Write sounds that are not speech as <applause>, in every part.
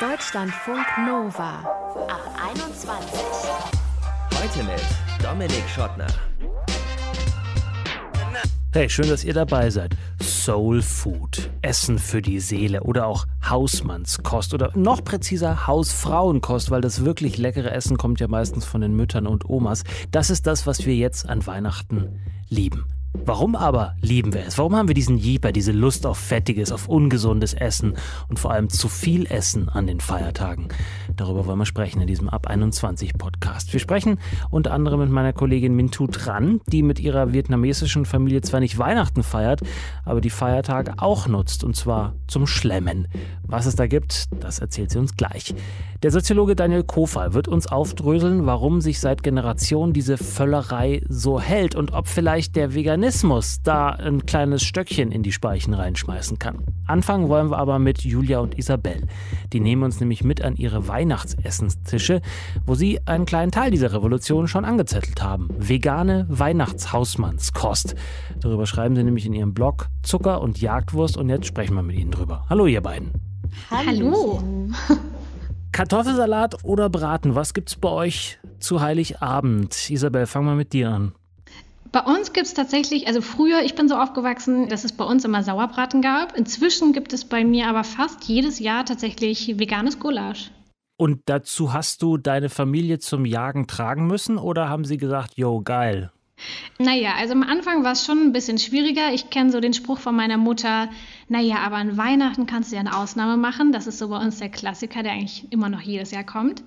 Deutschlandfunk Nova ab 21. Heute mit Dominik Schottner. Hey, schön, dass ihr dabei seid. Soul Food, Essen für die Seele oder auch Hausmannskost oder noch präziser Hausfrauenkost, weil das wirklich leckere Essen kommt ja meistens von den Müttern und Omas. Das ist das, was wir jetzt an Weihnachten lieben. Warum aber lieben wir es? Warum haben wir diesen Jeeper, diese Lust auf fettiges, auf ungesundes Essen und vor allem zu viel Essen an den Feiertagen? Darüber wollen wir sprechen in diesem Ab 21 Podcast. Wir sprechen unter anderem mit meiner Kollegin Mintu Tran, die mit ihrer vietnamesischen Familie zwar nicht Weihnachten feiert, aber die Feiertage auch nutzt und zwar zum Schlemmen. Was es da gibt, das erzählt sie uns gleich. Der Soziologe Daniel Kofal wird uns aufdröseln, warum sich seit Generationen diese Völlerei so hält und ob vielleicht der Veganismus da ein kleines Stöckchen in die Speichen reinschmeißen kann. Anfangen wollen wir aber mit Julia und Isabel. Die nehmen uns nämlich mit an ihre Weihnachtsessenstische, wo sie einen kleinen Teil dieser Revolution schon angezettelt haben. Vegane Weihnachtshausmannskost. Darüber schreiben sie nämlich in ihrem Blog Zucker und Jagdwurst und jetzt sprechen wir mit ihnen drüber. Hallo ihr beiden. Hallo. Kartoffelsalat oder Braten, was gibt's bei euch zu Heiligabend? Isabel, fang mal mit dir an. Bei uns gibt es tatsächlich, also früher, ich bin so aufgewachsen, dass es bei uns immer Sauerbraten gab. Inzwischen gibt es bei mir aber fast jedes Jahr tatsächlich veganes Gulasch. Und dazu hast du deine Familie zum Jagen tragen müssen oder haben sie gesagt, yo, geil? Naja, also am Anfang war es schon ein bisschen schwieriger. Ich kenne so den Spruch von meiner Mutter, naja, aber an Weihnachten kannst du ja eine Ausnahme machen. Das ist so bei uns der Klassiker, der eigentlich immer noch jedes Jahr kommt.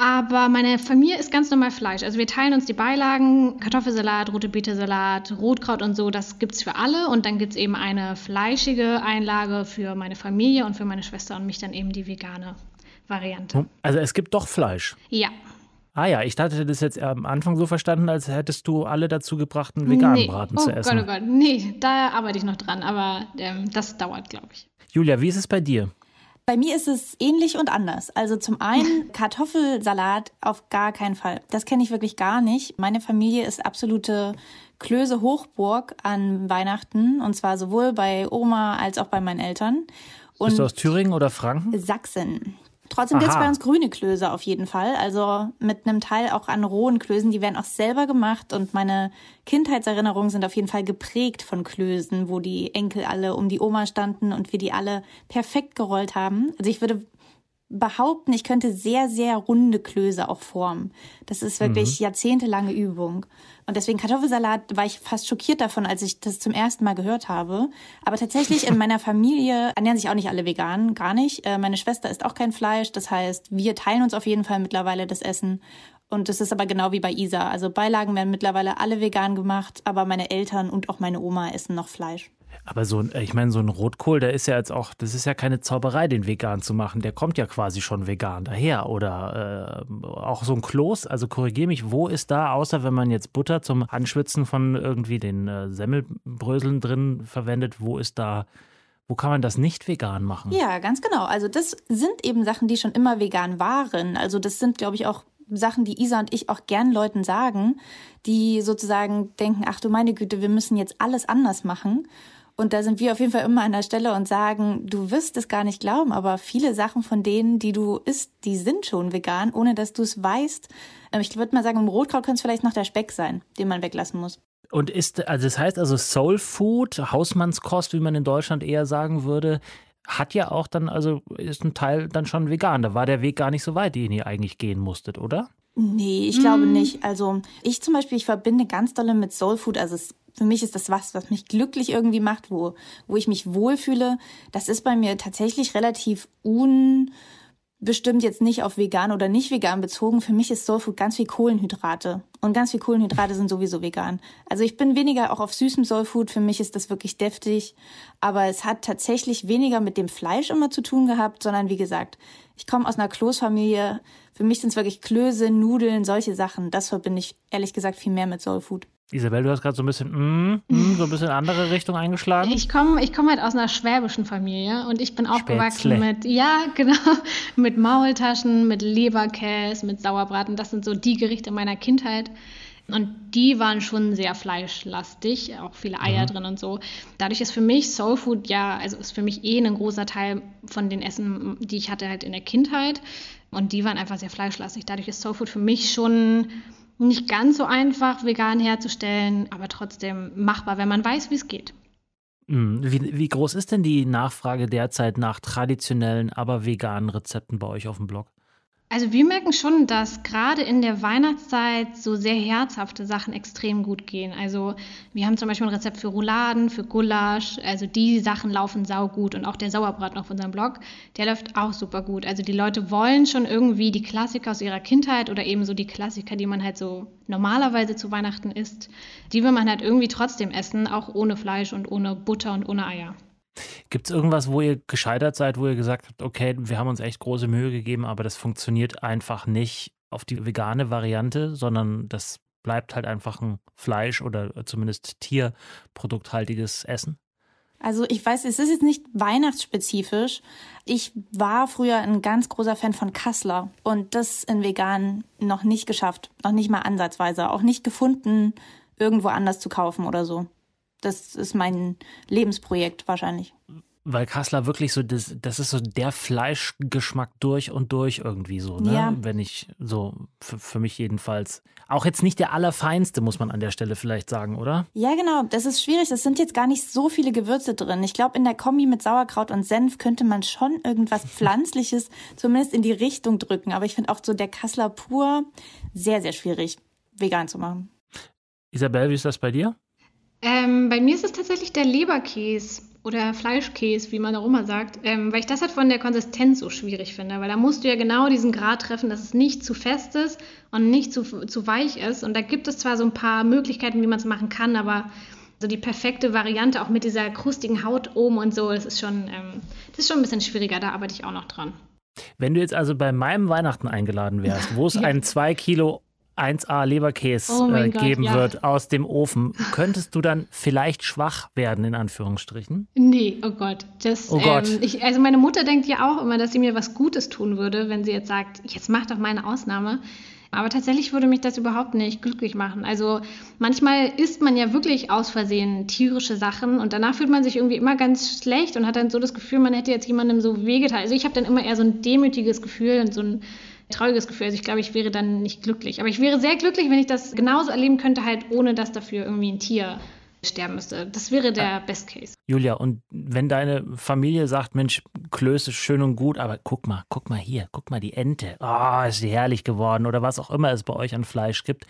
Aber meine Familie ist ganz normal Fleisch. Also wir teilen uns die Beilagen, Kartoffelsalat, rote Beete-Salat, Rotkraut und so, das gibt es für alle. Und dann gibt es eben eine fleischige Einlage für meine Familie und für meine Schwester und mich dann eben die vegane Variante. Also es gibt doch Fleisch. Ja. Ah ja, ich hatte das jetzt am Anfang so verstanden, als hättest du alle dazu gebracht, einen veganen nee. Braten oh zu essen. Gott, oh Gott, nee, da arbeite ich noch dran, aber ähm, das dauert, glaube ich. Julia, wie ist es bei dir? Bei mir ist es ähnlich und anders. Also zum einen <laughs> Kartoffelsalat auf gar keinen Fall. Das kenne ich wirklich gar nicht. Meine Familie ist absolute Klöße Hochburg an Weihnachten und zwar sowohl bei Oma als auch bei meinen Eltern. Und Bist du aus Thüringen oder Franken? Sachsen. Trotzdem gibt es bei uns grüne Klöße auf jeden Fall. Also mit einem Teil auch an rohen Klößen. Die werden auch selber gemacht und meine Kindheitserinnerungen sind auf jeden Fall geprägt von Klößen, wo die Enkel alle um die Oma standen und wir die alle perfekt gerollt haben. Also ich würde behaupten, ich könnte sehr, sehr runde Klöße auch formen. Das ist wirklich mhm. jahrzehntelange Übung. Und deswegen Kartoffelsalat war ich fast schockiert davon, als ich das zum ersten Mal gehört habe. Aber tatsächlich in <laughs> meiner Familie ernähren sich auch nicht alle vegan, gar nicht. Äh, meine Schwester isst auch kein Fleisch. Das heißt, wir teilen uns auf jeden Fall mittlerweile das Essen. Und das ist aber genau wie bei Isa. Also Beilagen werden mittlerweile alle vegan gemacht, aber meine Eltern und auch meine Oma essen noch Fleisch. Aber so ein, ich meine, so ein Rotkohl, der ist ja jetzt auch, das ist ja keine Zauberei, den vegan zu machen. Der kommt ja quasi schon vegan daher. Oder äh, auch so ein Kloß, also korrigiere mich, wo ist da, außer wenn man jetzt Butter zum Anschwitzen von irgendwie den äh, Semmelbröseln drin verwendet, wo ist da wo kann man das nicht vegan machen? Ja, ganz genau. Also das sind eben Sachen, die schon immer vegan waren. Also das sind, glaube ich, auch Sachen, die Isa und ich auch gern Leuten sagen, die sozusagen denken, ach du meine Güte, wir müssen jetzt alles anders machen. Und da sind wir auf jeden Fall immer an der Stelle und sagen, du wirst es gar nicht glauben, aber viele Sachen von denen, die du isst, die sind schon vegan, ohne dass du es weißt. Ähm, ich würde mal sagen, im Rotkraut könnte es vielleicht noch der Speck sein, den man weglassen muss. Und ist, also das heißt also Soul Food, Hausmannskost, wie man in Deutschland eher sagen würde, hat ja auch dann, also ist ein Teil dann schon vegan. Da war der Weg gar nicht so weit, den ihr eigentlich gehen musstet, oder? Nee, ich glaube mm. nicht. Also ich zum Beispiel, ich verbinde ganz dolle mit Soul Food. Also es für mich ist das was, was mich glücklich irgendwie macht, wo, wo ich mich wohlfühle. Das ist bei mir tatsächlich relativ unbestimmt jetzt nicht auf vegan oder nicht vegan bezogen. Für mich ist Soulfood ganz viel Kohlenhydrate. Und ganz viel Kohlenhydrate sind sowieso vegan. Also ich bin weniger auch auf süßem Soulfood. Für mich ist das wirklich deftig. Aber es hat tatsächlich weniger mit dem Fleisch immer zu tun gehabt, sondern wie gesagt, ich komme aus einer Kloßfamilie. Für mich sind es wirklich Klöße, Nudeln, solche Sachen. Das verbinde ich ehrlich gesagt viel mehr mit Soulfood. Isabel, du hast gerade so ein bisschen, mm, mm, so ein bisschen andere Richtung eingeschlagen. Ich komme ich komm halt aus einer schwäbischen Familie und ich bin aufgewachsen mit, ja, <laughs> genau, mit Maultaschen, mit Leberkäse, mit Sauerbraten. Das sind so die Gerichte meiner Kindheit. Und die waren schon sehr fleischlastig, auch viele Eier mhm. drin und so. Dadurch ist für mich Soul Food ja, also ist für mich eh ein großer Teil von den Essen, die ich hatte halt in der Kindheit. Und die waren einfach sehr fleischlastig. Dadurch ist Soul Food für mich schon nicht ganz so einfach, vegan herzustellen, aber trotzdem machbar, wenn man weiß, wie es geht. Mhm. Wie, wie groß ist denn die Nachfrage derzeit nach traditionellen, aber veganen Rezepten bei euch auf dem Blog? Also wir merken schon, dass gerade in der Weihnachtszeit so sehr herzhafte Sachen extrem gut gehen. Also wir haben zum Beispiel ein Rezept für Rouladen, für Gulasch. Also die Sachen laufen saugut und auch der Sauerbraten auf unserem Blog, der läuft auch super gut. Also die Leute wollen schon irgendwie die Klassiker aus ihrer Kindheit oder eben so die Klassiker, die man halt so normalerweise zu Weihnachten isst, die will man halt irgendwie trotzdem essen, auch ohne Fleisch und ohne Butter und ohne Eier. Gibt es irgendwas, wo ihr gescheitert seid, wo ihr gesagt habt, okay, wir haben uns echt große Mühe gegeben, aber das funktioniert einfach nicht auf die vegane Variante, sondern das bleibt halt einfach ein Fleisch oder zumindest tierprodukthaltiges Essen? Also ich weiß, es ist jetzt nicht weihnachtsspezifisch. Ich war früher ein ganz großer Fan von Kassler und das in vegan noch nicht geschafft, noch nicht mal ansatzweise, auch nicht gefunden, irgendwo anders zu kaufen oder so das ist mein Lebensprojekt wahrscheinlich. Weil Kassler wirklich so, das, das ist so der Fleischgeschmack durch und durch irgendwie so, ne? Ja. Wenn ich so, für, für mich jedenfalls. Auch jetzt nicht der allerfeinste, muss man an der Stelle vielleicht sagen, oder? Ja, genau. Das ist schwierig. Es sind jetzt gar nicht so viele Gewürze drin. Ich glaube, in der Kombi mit Sauerkraut und Senf könnte man schon irgendwas <laughs> Pflanzliches zumindest in die Richtung drücken. Aber ich finde auch so der Kassler pur sehr, sehr schwierig, vegan zu machen. Isabel, wie ist das bei dir? Ähm, bei mir ist es tatsächlich der Leberkäse oder Fleischkäse, wie man auch immer sagt, ähm, weil ich das halt von der Konsistenz so schwierig finde, weil da musst du ja genau diesen Grad treffen, dass es nicht zu fest ist und nicht zu, zu weich ist. Und da gibt es zwar so ein paar Möglichkeiten, wie man es machen kann, aber so die perfekte Variante, auch mit dieser krustigen Haut oben und so, das ist schon, ähm, das ist schon ein bisschen schwieriger, da arbeite ich auch noch dran. Wenn du jetzt also bei meinem Weihnachten eingeladen wärst, wo es <laughs> ja. ein 2 Kilo 1A Leberkäse oh äh, geben Gott, ja. wird aus dem Ofen, könntest du dann vielleicht schwach werden, in Anführungsstrichen? Nee, oh Gott. Das, oh Gott. Ähm, ich, also meine Mutter denkt ja auch immer, dass sie mir was Gutes tun würde, wenn sie jetzt sagt, jetzt mach doch mal eine Ausnahme. Aber tatsächlich würde mich das überhaupt nicht glücklich machen. Also manchmal isst man ja wirklich aus Versehen tierische Sachen und danach fühlt man sich irgendwie immer ganz schlecht und hat dann so das Gefühl, man hätte jetzt jemandem so wehgetan. Also ich habe dann immer eher so ein demütiges Gefühl und so ein trauriges Gefühl. Also ich glaube, ich wäre dann nicht glücklich. Aber ich wäre sehr glücklich, wenn ich das genauso erleben könnte, halt ohne dass dafür irgendwie ein Tier sterben müsste. Das wäre der Best Case. Julia, und wenn deine Familie sagt, Mensch, Klöße schön und gut, aber guck mal, guck mal hier, guck mal die Ente. Oh, ist die herrlich geworden oder was auch immer es bei euch an Fleisch gibt.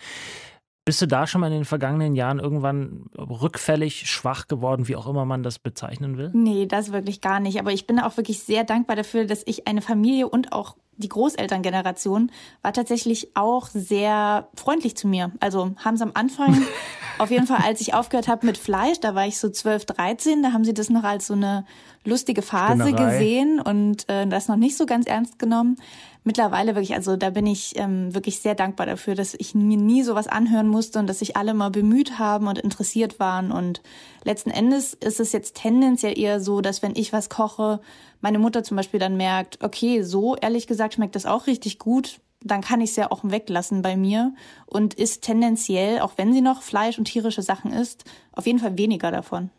Bist du da schon mal in den vergangenen Jahren irgendwann rückfällig, schwach geworden, wie auch immer man das bezeichnen will? Nee, das wirklich gar nicht. Aber ich bin auch wirklich sehr dankbar dafür, dass ich eine Familie und auch die Großelterngeneration war tatsächlich auch sehr freundlich zu mir. Also haben sie am Anfang, <laughs> auf jeden Fall, als ich aufgehört habe mit Fleisch, da war ich so 12, 13, da haben sie das noch als so eine lustige Phase Spinnerei. gesehen und äh, das noch nicht so ganz ernst genommen mittlerweile wirklich, also da bin ich ähm, wirklich sehr dankbar dafür, dass ich mir nie sowas anhören musste und dass sich alle mal bemüht haben und interessiert waren. Und letzten Endes ist es jetzt tendenziell eher so, dass wenn ich was koche, meine Mutter zum Beispiel dann merkt, okay, so ehrlich gesagt schmeckt das auch richtig gut, dann kann ich es ja auch weglassen bei mir und ist tendenziell, auch wenn sie noch Fleisch und tierische Sachen isst, auf jeden Fall weniger davon.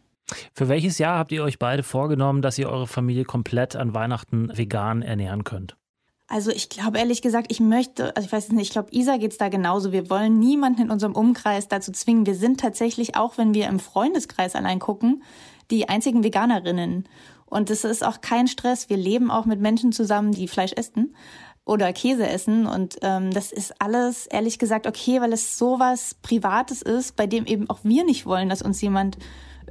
Für welches Jahr habt ihr euch beide vorgenommen, dass ihr eure Familie komplett an Weihnachten vegan ernähren könnt? Also ich glaube ehrlich gesagt, ich möchte, also ich weiß nicht, ich glaube, Isa geht's da genauso. Wir wollen niemanden in unserem Umkreis dazu zwingen. Wir sind tatsächlich, auch wenn wir im Freundeskreis allein gucken, die einzigen Veganerinnen. Und es ist auch kein Stress. Wir leben auch mit Menschen zusammen, die Fleisch essen oder Käse essen. Und ähm, das ist alles, ehrlich gesagt, okay, weil es sowas Privates ist, bei dem eben auch wir nicht wollen, dass uns jemand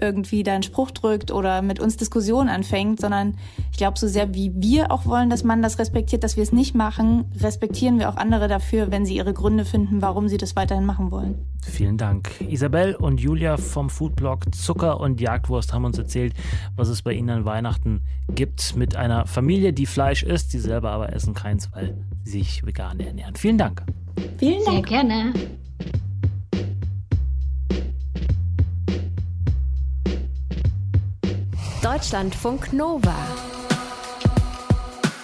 irgendwie da einen Spruch drückt oder mit uns Diskussionen anfängt, sondern ich glaube, so sehr wie wir auch wollen, dass man das respektiert, dass wir es nicht machen, respektieren wir auch andere dafür, wenn sie ihre Gründe finden, warum sie das weiterhin machen wollen. Vielen Dank. Isabel und Julia vom Foodblog Zucker und Jagdwurst haben uns erzählt, was es bei ihnen an Weihnachten gibt mit einer Familie, die Fleisch isst, sie selber aber essen keins, weil sie sich vegan ernähren. Vielen Dank. Vielen Dank. Sehr gerne. Deutschlandfunk Nova.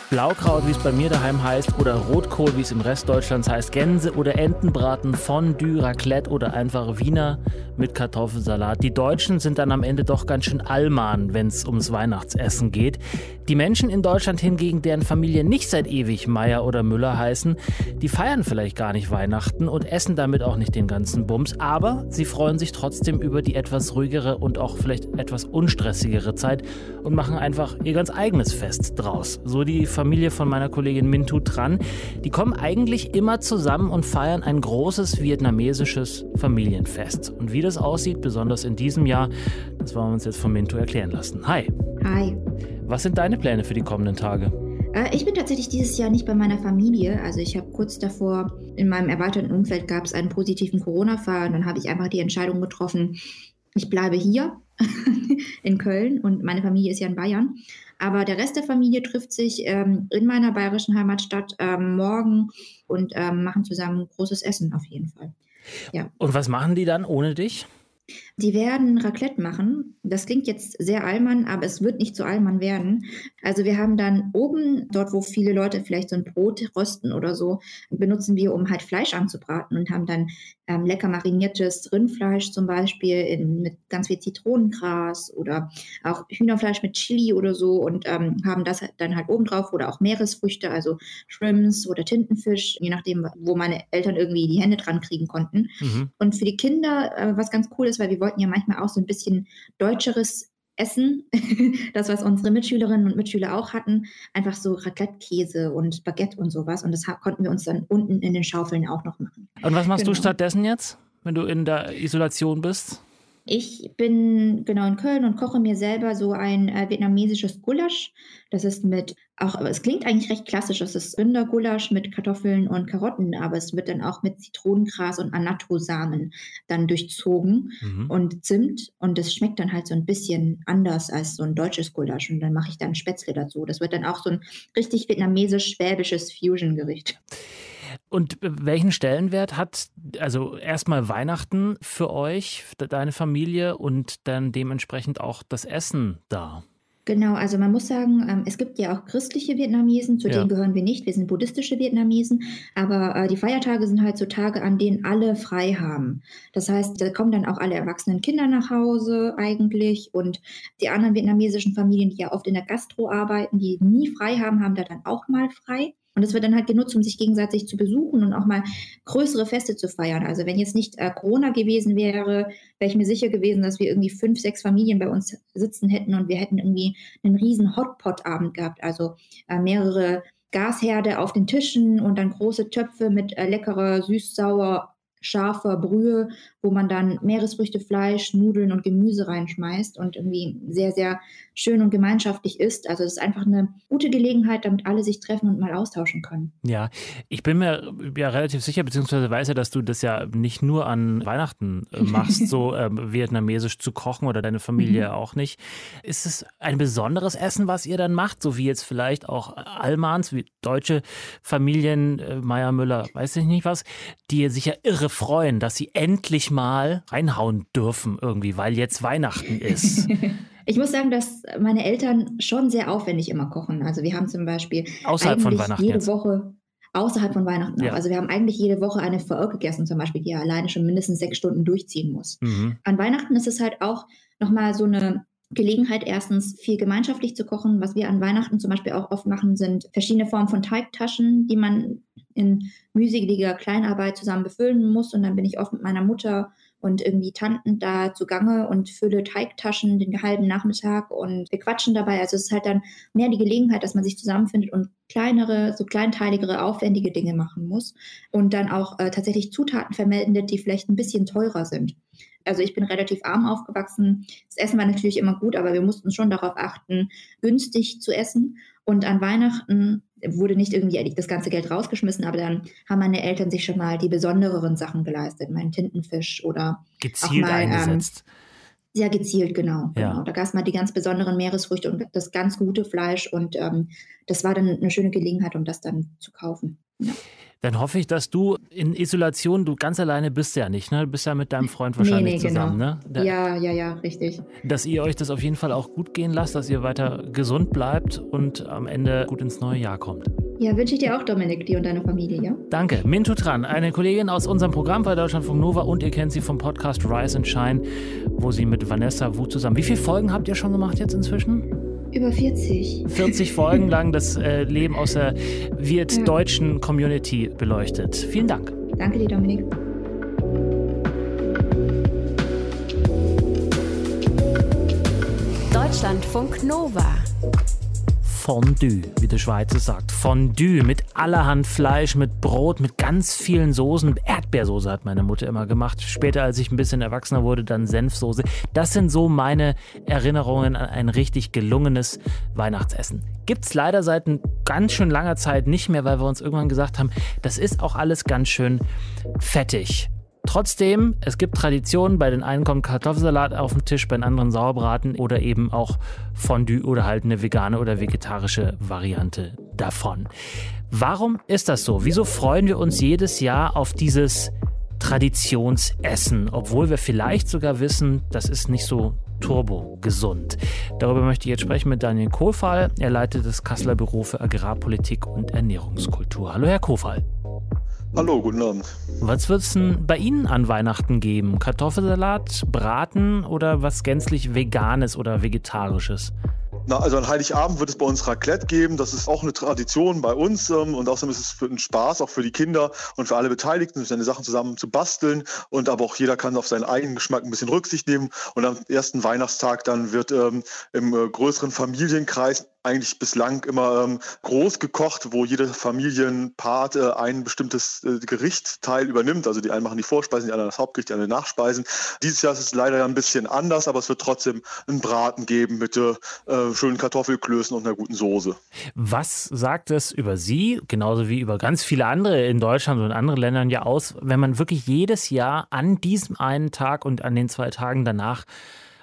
Blaukraut, wie es bei mir daheim heißt, oder Rotkohl, wie es im Rest Deutschlands heißt, Gänse oder Entenbraten, Fondue, Raclette oder einfach Wiener mit Kartoffelsalat. Die Deutschen sind dann am Ende doch ganz schön Allmann, wenn es ums Weihnachtsessen geht. Die Menschen in Deutschland hingegen, deren Familien nicht seit ewig Meier oder Müller heißen, die feiern vielleicht gar nicht Weihnachten und essen damit auch nicht den ganzen Bums, aber sie freuen sich trotzdem über die etwas ruhigere und auch vielleicht etwas unstressigere Zeit und machen einfach ihr ganz eigenes Fest draus. So die Familie von meiner Kollegin Mintu Tran. Die kommen eigentlich immer zusammen und feiern ein großes vietnamesisches Familienfest. Und wie das aussieht, besonders in diesem Jahr, das wollen wir uns jetzt von Mintu erklären lassen. Hi. Hi. Was sind deine Pläne für die kommenden Tage? Äh, ich bin tatsächlich dieses Jahr nicht bei meiner Familie. Also ich habe kurz davor in meinem erweiterten Umfeld gab es einen positiven Corona-Fall und dann habe ich einfach die Entscheidung getroffen, ich bleibe hier <laughs> in Köln und meine Familie ist ja in Bayern. Aber der Rest der Familie trifft sich ähm, in meiner bayerischen Heimatstadt ähm, morgen und ähm, machen zusammen ein großes Essen auf jeden Fall. Ja. Und was machen die dann ohne dich? Die werden Raclette machen. Das klingt jetzt sehr Allmann, aber es wird nicht so Allmann werden. Also wir haben dann oben, dort wo viele Leute vielleicht so ein Brot rösten oder so, benutzen wir, um halt Fleisch anzubraten und haben dann ähm, lecker mariniertes Rindfleisch zum Beispiel in, mit ganz viel Zitronengras oder auch Hühnerfleisch mit Chili oder so und ähm, haben das dann halt oben drauf oder auch Meeresfrüchte, also Shrimps oder Tintenfisch, je nachdem, wo meine Eltern irgendwie die Hände dran kriegen konnten. Mhm. Und für die Kinder, äh, was ganz cool ist, weil wir wollten ja manchmal auch so ein bisschen deutscheres Essen, <laughs> das, was unsere Mitschülerinnen und Mitschüler auch hatten, einfach so Raclette-Käse und Baguette und sowas. Und das konnten wir uns dann unten in den Schaufeln auch noch machen. Und was machst genau. du stattdessen jetzt, wenn du in der Isolation bist? Ich bin genau in Köln und koche mir selber so ein äh, vietnamesisches Gulasch. Das ist mit, auch, es klingt eigentlich recht klassisch, es ist Rindergulasch mit Kartoffeln und Karotten, aber es wird dann auch mit Zitronengras und Anatto-Samen dann durchzogen mhm. und Zimt. Und es schmeckt dann halt so ein bisschen anders als so ein deutsches Gulasch. Und dann mache ich dann Spätzle dazu. Das wird dann auch so ein richtig vietnamesisch-schwäbisches Fusion-Gericht. Und welchen Stellenwert hat also erstmal Weihnachten für euch, für deine Familie und dann dementsprechend auch das Essen da? Genau, also man muss sagen, ähm, es gibt ja auch christliche Vietnamesen, zu ja. denen gehören wir nicht, wir sind buddhistische Vietnamesen, aber äh, die Feiertage sind halt so Tage, an denen alle frei haben. Das heißt, da kommen dann auch alle erwachsenen Kinder nach Hause eigentlich und die anderen vietnamesischen Familien, die ja oft in der Gastro arbeiten, die nie frei haben, haben da dann auch mal frei. Und das wird dann halt genutzt, um sich gegenseitig zu besuchen und auch mal größere Feste zu feiern. Also wenn jetzt nicht äh, Corona gewesen wäre, wäre ich mir sicher gewesen, dass wir irgendwie fünf, sechs Familien bei uns sitzen hätten und wir hätten irgendwie einen riesen Hotpot-Abend gehabt. Also äh, mehrere Gasherde auf den Tischen und dann große Töpfe mit äh, leckerer, süß-sauer scharfer Brühe, wo man dann Meeresfrüchte, Fleisch, Nudeln und Gemüse reinschmeißt und irgendwie sehr, sehr schön und gemeinschaftlich ist. Also es ist einfach eine gute Gelegenheit, damit alle sich treffen und mal austauschen können. Ja, ich bin mir ja relativ sicher, beziehungsweise weiß ja, dass du das ja nicht nur an Weihnachten äh, <laughs> machst, so ähm, vietnamesisch zu kochen oder deine Familie mhm. auch nicht. Ist es ein besonderes Essen, was ihr dann macht, so wie jetzt vielleicht auch Almans, wie deutsche Familien, äh, Meier Müller, weiß ich nicht was, die sich ja irre freuen, dass sie endlich mal reinhauen dürfen irgendwie, weil jetzt Weihnachten ist. <laughs> Ich muss sagen, dass meine Eltern schon sehr aufwendig immer kochen. Also wir haben zum Beispiel außerhalb von Weihnachten jede jetzt. Woche außerhalb von Weihnachten ja. auch. Also wir haben eigentlich jede Woche eine VR gegessen, zum Beispiel, die ja alleine schon mindestens sechs Stunden durchziehen muss. Mhm. An Weihnachten ist es halt auch nochmal so eine Gelegenheit, erstens viel gemeinschaftlich zu kochen. Was wir an Weihnachten zum Beispiel auch oft machen, sind verschiedene Formen von Teigtaschen, die man in mühseliger Kleinarbeit zusammen befüllen muss. Und dann bin ich oft mit meiner Mutter und irgendwie Tanten da zugange und fülle Teigtaschen den halben Nachmittag und wir quatschen dabei. Also es ist halt dann mehr die Gelegenheit, dass man sich zusammenfindet und kleinere, so kleinteiligere, aufwendige Dinge machen muss und dann auch äh, tatsächlich Zutaten vermeldet, die vielleicht ein bisschen teurer sind. Also ich bin relativ arm aufgewachsen. Das Essen war natürlich immer gut, aber wir mussten schon darauf achten, günstig zu essen. Und an Weihnachten wurde nicht irgendwie das ganze Geld rausgeschmissen, aber dann haben meine Eltern sich schon mal die besondereren Sachen geleistet, meinen Tintenfisch oder gezielt mal, ähm, eingesetzt. Ähm, sehr gezielt, genau. Ja. genau. Da gab es mal die ganz besonderen Meeresfrüchte und das ganz gute Fleisch und ähm, das war dann eine schöne Gelegenheit, um das dann zu kaufen. Ja. Dann hoffe ich, dass du in Isolation, du ganz alleine bist ja nicht, ne? Du bist ja mit deinem Freund wahrscheinlich nee, nee, zusammen, genau. ne? Da, ja, ja, ja, richtig. Dass ihr euch das auf jeden Fall auch gut gehen lasst, dass ihr weiter gesund bleibt und am Ende gut ins neue Jahr kommt. Ja, wünsche ich dir auch, Dominik, dir und deine Familie, ja? Danke. Mintu Tran, eine Kollegin aus unserem Programm bei Deutschlandfunk Nova und ihr kennt sie vom Podcast Rise and Shine, wo sie mit Vanessa Wu zusammen. Wie viele Folgen habt ihr schon gemacht jetzt inzwischen? Über 40. 40 Folgen lang das äh, Leben aus der wird-deutschen ja. Community beleuchtet. Vielen Dank. Danke dir, Dominik. Deutschlandfunk Nova. Fondue, wie der Schweizer sagt. Fondue mit allerhand Fleisch, mit Brot, mit ganz vielen Soßen. Erdbeersoße hat meine Mutter immer gemacht. Später, als ich ein bisschen erwachsener wurde, dann Senfsoße. Das sind so meine Erinnerungen an ein richtig gelungenes Weihnachtsessen. Gibt es leider seit ganz schön langer Zeit nicht mehr, weil wir uns irgendwann gesagt haben, das ist auch alles ganz schön fettig. Trotzdem, es gibt Traditionen. Bei den einen kommt Kartoffelsalat auf den Tisch, bei den anderen Sauerbraten oder eben auch Fondue oder halt eine vegane oder vegetarische Variante davon. Warum ist das so? Wieso freuen wir uns jedes Jahr auf dieses Traditionsessen, obwohl wir vielleicht sogar wissen, das ist nicht so turbo gesund. Darüber möchte ich jetzt sprechen mit Daniel Kohlfall. Er leitet das Kasseler Büro für Agrarpolitik und Ernährungskultur. Hallo, Herr Kohlfall. Hallo, guten Abend. Was wird es denn bei Ihnen an Weihnachten geben? Kartoffelsalat, Braten oder was gänzlich Veganes oder Vegetarisches? Na, also an Heiligabend wird es bei uns Raclette geben. Das ist auch eine Tradition bei uns ähm, und außerdem ist es für einen Spaß, auch für die Kinder und für alle Beteiligten, seine Sachen zusammen zu basteln. Und aber auch jeder kann auf seinen eigenen Geschmack ein bisschen Rücksicht nehmen. Und am ersten Weihnachtstag dann wird ähm, im äh, größeren Familienkreis eigentlich bislang immer ähm, groß gekocht, wo jeder Familienpart äh, ein bestimmtes äh, Gerichtsteil übernimmt. Also die einen machen die Vorspeisen, die anderen das Hauptgericht, die anderen Nachspeisen. Dieses Jahr ist es leider ein bisschen anders, aber es wird trotzdem einen Braten geben mit äh, schönen Kartoffelklößen und einer guten Soße. Was sagt es über Sie, genauso wie über ganz viele andere in Deutschland und in anderen Ländern ja aus, wenn man wirklich jedes Jahr an diesem einen Tag und an den zwei Tagen danach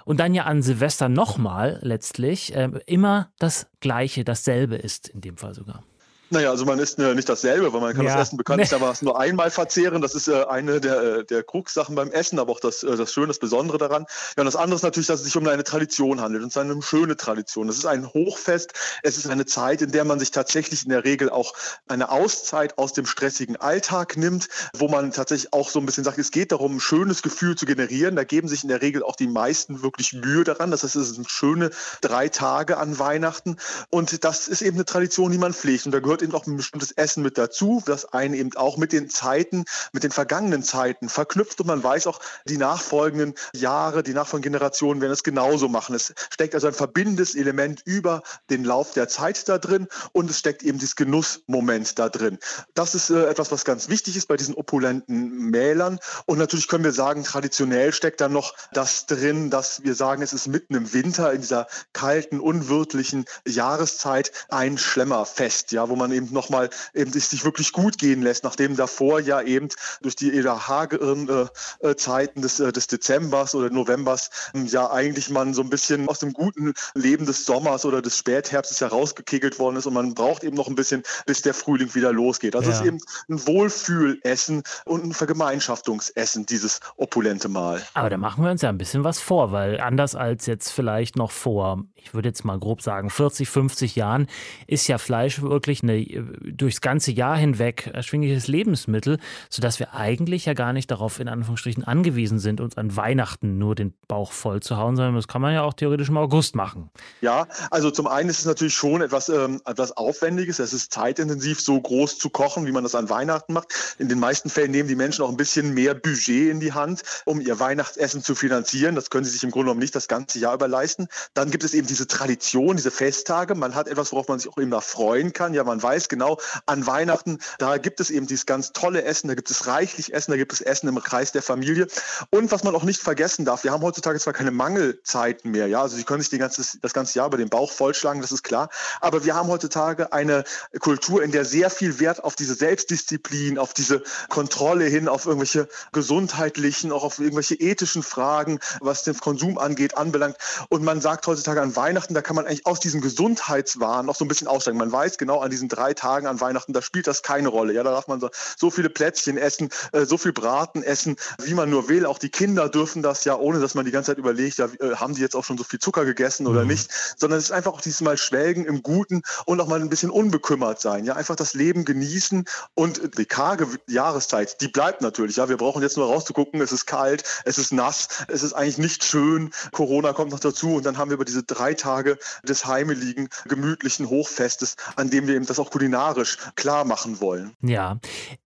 und dann ja an Silvester nochmal letztlich äh, immer das Gleiche, dasselbe ist in dem Fall sogar. Naja, also man isst äh, nicht dasselbe, weil man kann ja. das Essen bekanntlichermaßen nur einmal verzehren. Das ist äh, eine der, äh, der Krux-Sachen beim Essen, aber auch das, äh, das Schöne, das Besondere daran. Ja, und das andere ist natürlich, dass es sich um eine Tradition handelt und es ist eine schöne Tradition. Es ist ein Hochfest, es ist eine Zeit, in der man sich tatsächlich in der Regel auch eine Auszeit aus dem stressigen Alltag nimmt, wo man tatsächlich auch so ein bisschen sagt, es geht darum, ein schönes Gefühl zu generieren. Da geben sich in der Regel auch die meisten wirklich Mühe daran. Das heißt, es sind schöne drei Tage an Weihnachten und das ist eben eine Tradition, die man pflegt. Und da gehört eben auch ein bestimmtes Essen mit dazu, das einen eben auch mit den Zeiten, mit den vergangenen Zeiten verknüpft und man weiß auch, die nachfolgenden Jahre, die nachfolgenden Generationen werden es genauso machen. Es steckt also ein verbindendes Element über den Lauf der Zeit da drin und es steckt eben dieses Genussmoment da drin. Das ist äh, etwas, was ganz wichtig ist bei diesen opulenten Mählern und natürlich können wir sagen, traditionell steckt da noch das drin, dass wir sagen, es ist mitten im Winter in dieser kalten, unwirtlichen Jahreszeit ein Schlemmerfest, ja, wo man eben nochmal eben sich wirklich gut gehen lässt, nachdem davor ja eben durch die eher hageren äh, äh, Zeiten des, äh, des Dezembers oder Novembers ähm, ja eigentlich man so ein bisschen aus dem guten Leben des Sommers oder des Spätherbstes ja rausgekegelt worden ist und man braucht eben noch ein bisschen, bis der Frühling wieder losgeht. Also ja. es ist eben ein Wohlfühlessen und ein Vergemeinschaftungsessen, dieses opulente Mahl. Aber da machen wir uns ja ein bisschen was vor, weil anders als jetzt vielleicht noch vor, ich würde jetzt mal grob sagen, 40, 50 Jahren, ist ja Fleisch wirklich eine durchs ganze Jahr hinweg erschwingliches Lebensmittel, sodass wir eigentlich ja gar nicht darauf in Anführungsstrichen angewiesen sind, uns an Weihnachten nur den Bauch voll zu hauen, sondern das kann man ja auch theoretisch im August machen. Ja, also zum einen ist es natürlich schon etwas, ähm, etwas Aufwendiges. Es ist zeitintensiv, so groß zu kochen, wie man das an Weihnachten macht. In den meisten Fällen nehmen die Menschen auch ein bisschen mehr Budget in die Hand, um ihr Weihnachtsessen zu finanzieren. Das können sie sich im Grunde genommen nicht das ganze Jahr über leisten. Dann gibt es eben diese Tradition, diese Festtage. Man hat etwas, worauf man sich auch immer freuen kann. Ja, man weiß genau, an Weihnachten, da gibt es eben dieses ganz tolle Essen, da gibt es reichlich Essen, da gibt es Essen im Kreis der Familie. Und was man auch nicht vergessen darf, wir haben heutzutage zwar keine Mangelzeiten mehr, ja, also Sie können sich die ganze, das ganze Jahr über den Bauch vollschlagen, das ist klar, aber wir haben heutzutage eine Kultur, in der sehr viel Wert auf diese Selbstdisziplin, auf diese Kontrolle hin, auf irgendwelche gesundheitlichen, auch auf irgendwelche ethischen Fragen, was den Konsum angeht, anbelangt. Und man sagt heutzutage an Weihnachten, da kann man eigentlich aus diesem Gesundheitswahn noch so ein bisschen aussteigen. Man weiß genau, an diesen drei Tagen an Weihnachten, da spielt das keine Rolle. Ja, da darf man so, so viele Plätzchen essen, äh, so viel Braten essen, wie man nur will. Auch die Kinder dürfen das ja, ohne dass man die ganze Zeit überlegt, ja, äh, haben die jetzt auch schon so viel Zucker gegessen oder mhm. nicht, sondern es ist einfach auch dieses Mal schwelgen im Guten und auch mal ein bisschen unbekümmert sein. Ja, einfach das Leben genießen und die karge Jahreszeit, die bleibt natürlich. Ja, wir brauchen jetzt nur rauszugucken, es ist kalt, es ist nass, es ist eigentlich nicht schön. Corona kommt noch dazu und dann haben wir über diese drei Tage des heimeligen, gemütlichen Hochfestes, an dem wir eben das auch kulinarisch klar machen wollen. Ja,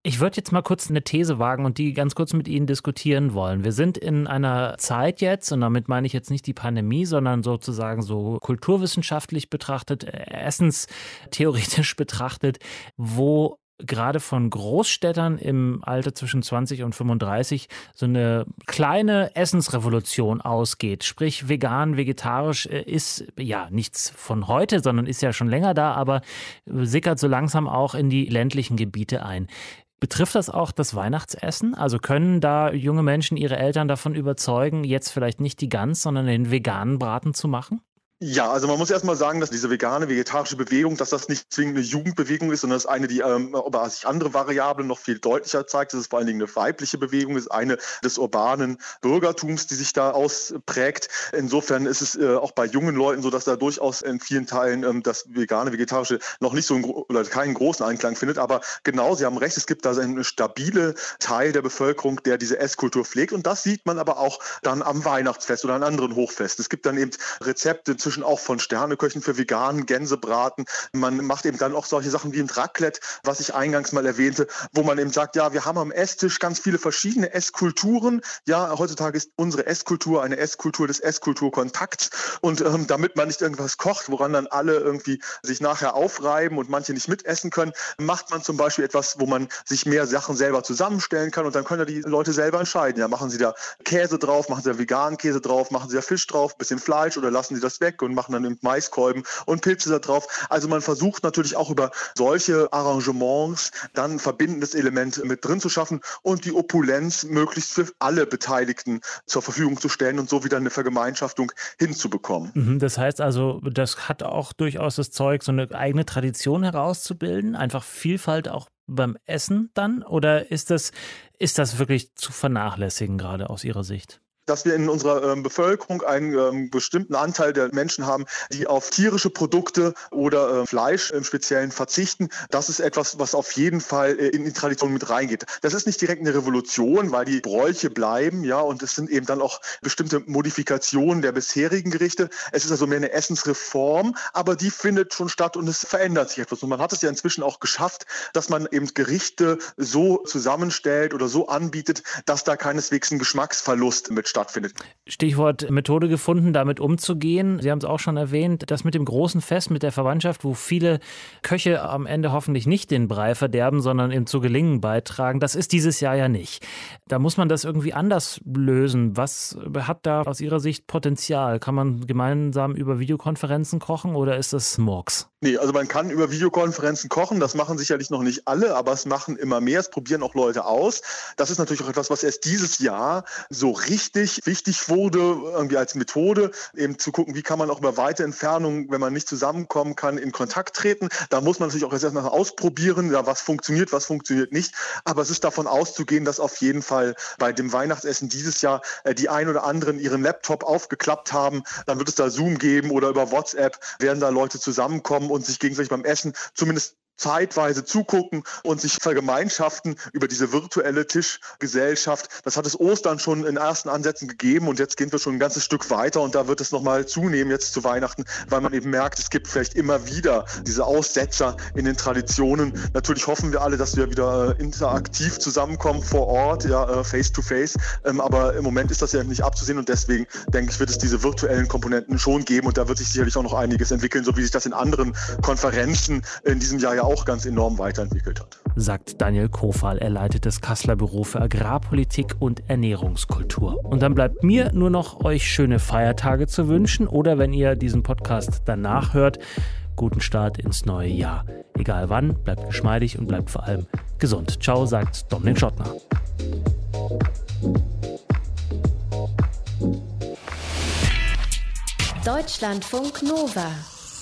ich würde jetzt mal kurz eine These wagen und die ganz kurz mit Ihnen diskutieren wollen. Wir sind in einer Zeit jetzt, und damit meine ich jetzt nicht die Pandemie, sondern sozusagen so kulturwissenschaftlich betrachtet, äh, essenstheoretisch <laughs> betrachtet, wo gerade von Großstädtern im Alter zwischen 20 und 35 so eine kleine Essensrevolution ausgeht. Sprich, vegan, vegetarisch äh, ist ja nichts von heute, sondern ist ja schon länger da, aber sickert so langsam auch in die ländlichen Gebiete ein. Betrifft das auch das Weihnachtsessen? Also können da junge Menschen ihre Eltern davon überzeugen, jetzt vielleicht nicht die Gans, sondern den veganen Braten zu machen? Ja, also man muss erstmal sagen, dass diese vegane, vegetarische Bewegung, dass das nicht zwingend eine Jugendbewegung ist, sondern das ist eine, die ähm, aber sich andere Variablen noch viel deutlicher zeigt. Das ist vor allen Dingen eine weibliche Bewegung, ist eine des urbanen Bürgertums, die sich da ausprägt. Insofern ist es äh, auch bei jungen Leuten so, dass da durchaus in vielen Teilen ähm, das vegane, vegetarische noch nicht so einen, oder keinen großen Einklang findet. Aber genau, Sie haben recht, es gibt da einen stabile Teil der Bevölkerung, der diese Esskultur pflegt. Und das sieht man aber auch dann am Weihnachtsfest oder an anderen Hochfesten. Es gibt dann eben Rezepte inzwischen auch von Sterneköchen für veganen Gänsebraten. Man macht eben dann auch solche Sachen wie ein Raclette, was ich eingangs mal erwähnte, wo man eben sagt, ja, wir haben am Esstisch ganz viele verschiedene Esskulturen. Ja, heutzutage ist unsere Esskultur eine Esskultur des Esskulturkontakts. Und ähm, damit man nicht irgendwas kocht, woran dann alle irgendwie sich nachher aufreiben und manche nicht mitessen können, macht man zum Beispiel etwas, wo man sich mehr Sachen selber zusammenstellen kann und dann können ja die Leute selber entscheiden. Ja, machen sie da Käse drauf, machen sie da veganen Käse drauf, machen sie da Fisch drauf, bisschen Fleisch oder lassen sie das weg und machen dann Maiskolben und Pilze da drauf. Also man versucht natürlich auch über solche Arrangements dann ein verbindendes Element mit drin zu schaffen und die Opulenz möglichst für alle Beteiligten zur Verfügung zu stellen und so wieder eine Vergemeinschaftung hinzubekommen. Mhm, das heißt also, das hat auch durchaus das Zeug, so eine eigene Tradition herauszubilden, einfach Vielfalt auch beim Essen dann? Oder ist das, ist das wirklich zu vernachlässigen, gerade aus Ihrer Sicht? Dass wir in unserer ähm, Bevölkerung einen ähm, bestimmten Anteil der Menschen haben, die auf tierische Produkte oder äh, Fleisch im Speziellen verzichten. Das ist etwas, was auf jeden Fall äh, in die Tradition mit reingeht. Das ist nicht direkt eine Revolution, weil die Bräuche bleiben, ja, und es sind eben dann auch bestimmte Modifikationen der bisherigen Gerichte. Es ist also mehr eine Essensreform, aber die findet schon statt und es verändert sich etwas. Und man hat es ja inzwischen auch geschafft, dass man eben Gerichte so zusammenstellt oder so anbietet, dass da keineswegs ein Geschmacksverlust mit stattfindet. Stichwort Methode gefunden, damit umzugehen. Sie haben es auch schon erwähnt, das mit dem großen Fest, mit der Verwandtschaft, wo viele Köche am Ende hoffentlich nicht den Brei verderben, sondern ihm zu Gelingen beitragen. Das ist dieses Jahr ja nicht. Da muss man das irgendwie anders lösen. Was hat da aus Ihrer Sicht Potenzial? Kann man gemeinsam über Videokonferenzen kochen oder ist das Murks? Nee, also man kann über Videokonferenzen kochen. Das machen sicherlich noch nicht alle, aber es machen immer mehr. Es probieren auch Leute aus. Das ist natürlich auch etwas, was erst dieses Jahr so richtig wichtig wurde, irgendwie als Methode, eben zu gucken, wie kann man auch über weite Entfernungen, wenn man nicht zusammenkommen kann, in Kontakt treten. Da muss man natürlich auch erst mal ausprobieren, ja, was funktioniert, was funktioniert nicht. Aber es ist davon auszugehen, dass auf jeden Fall bei dem Weihnachtsessen dieses Jahr äh, die ein oder anderen ihren Laptop aufgeklappt haben. Dann wird es da Zoom geben oder über WhatsApp werden da Leute zusammenkommen und sich gegenseitig beim Essen zumindest zeitweise zugucken und sich vergemeinschaften über diese virtuelle Tischgesellschaft. Das hat es Ostern schon in ersten Ansätzen gegeben und jetzt gehen wir schon ein ganzes Stück weiter und da wird es nochmal zunehmen jetzt zu Weihnachten, weil man eben merkt, es gibt vielleicht immer wieder diese Aussetzer in den Traditionen. Natürlich hoffen wir alle, dass wir wieder äh, interaktiv zusammenkommen vor Ort, ja, äh, face to face, ähm, aber im Moment ist das ja nicht abzusehen und deswegen denke ich, wird es diese virtuellen Komponenten schon geben und da wird sich sicherlich auch noch einiges entwickeln, so wie sich das in anderen Konferenzen in diesem Jahr ja auch ganz enorm weiterentwickelt hat. Sagt Daniel Kofal. Er leitet das Kasseler Büro für Agrarpolitik und Ernährungskultur. Und dann bleibt mir nur noch euch schöne Feiertage zu wünschen oder wenn ihr diesen Podcast danach hört, guten Start ins neue Jahr. Egal wann, bleibt geschmeidig und bleibt vor allem gesund. Ciao, sagt Dominik Schottner. Deutschlandfunk Nova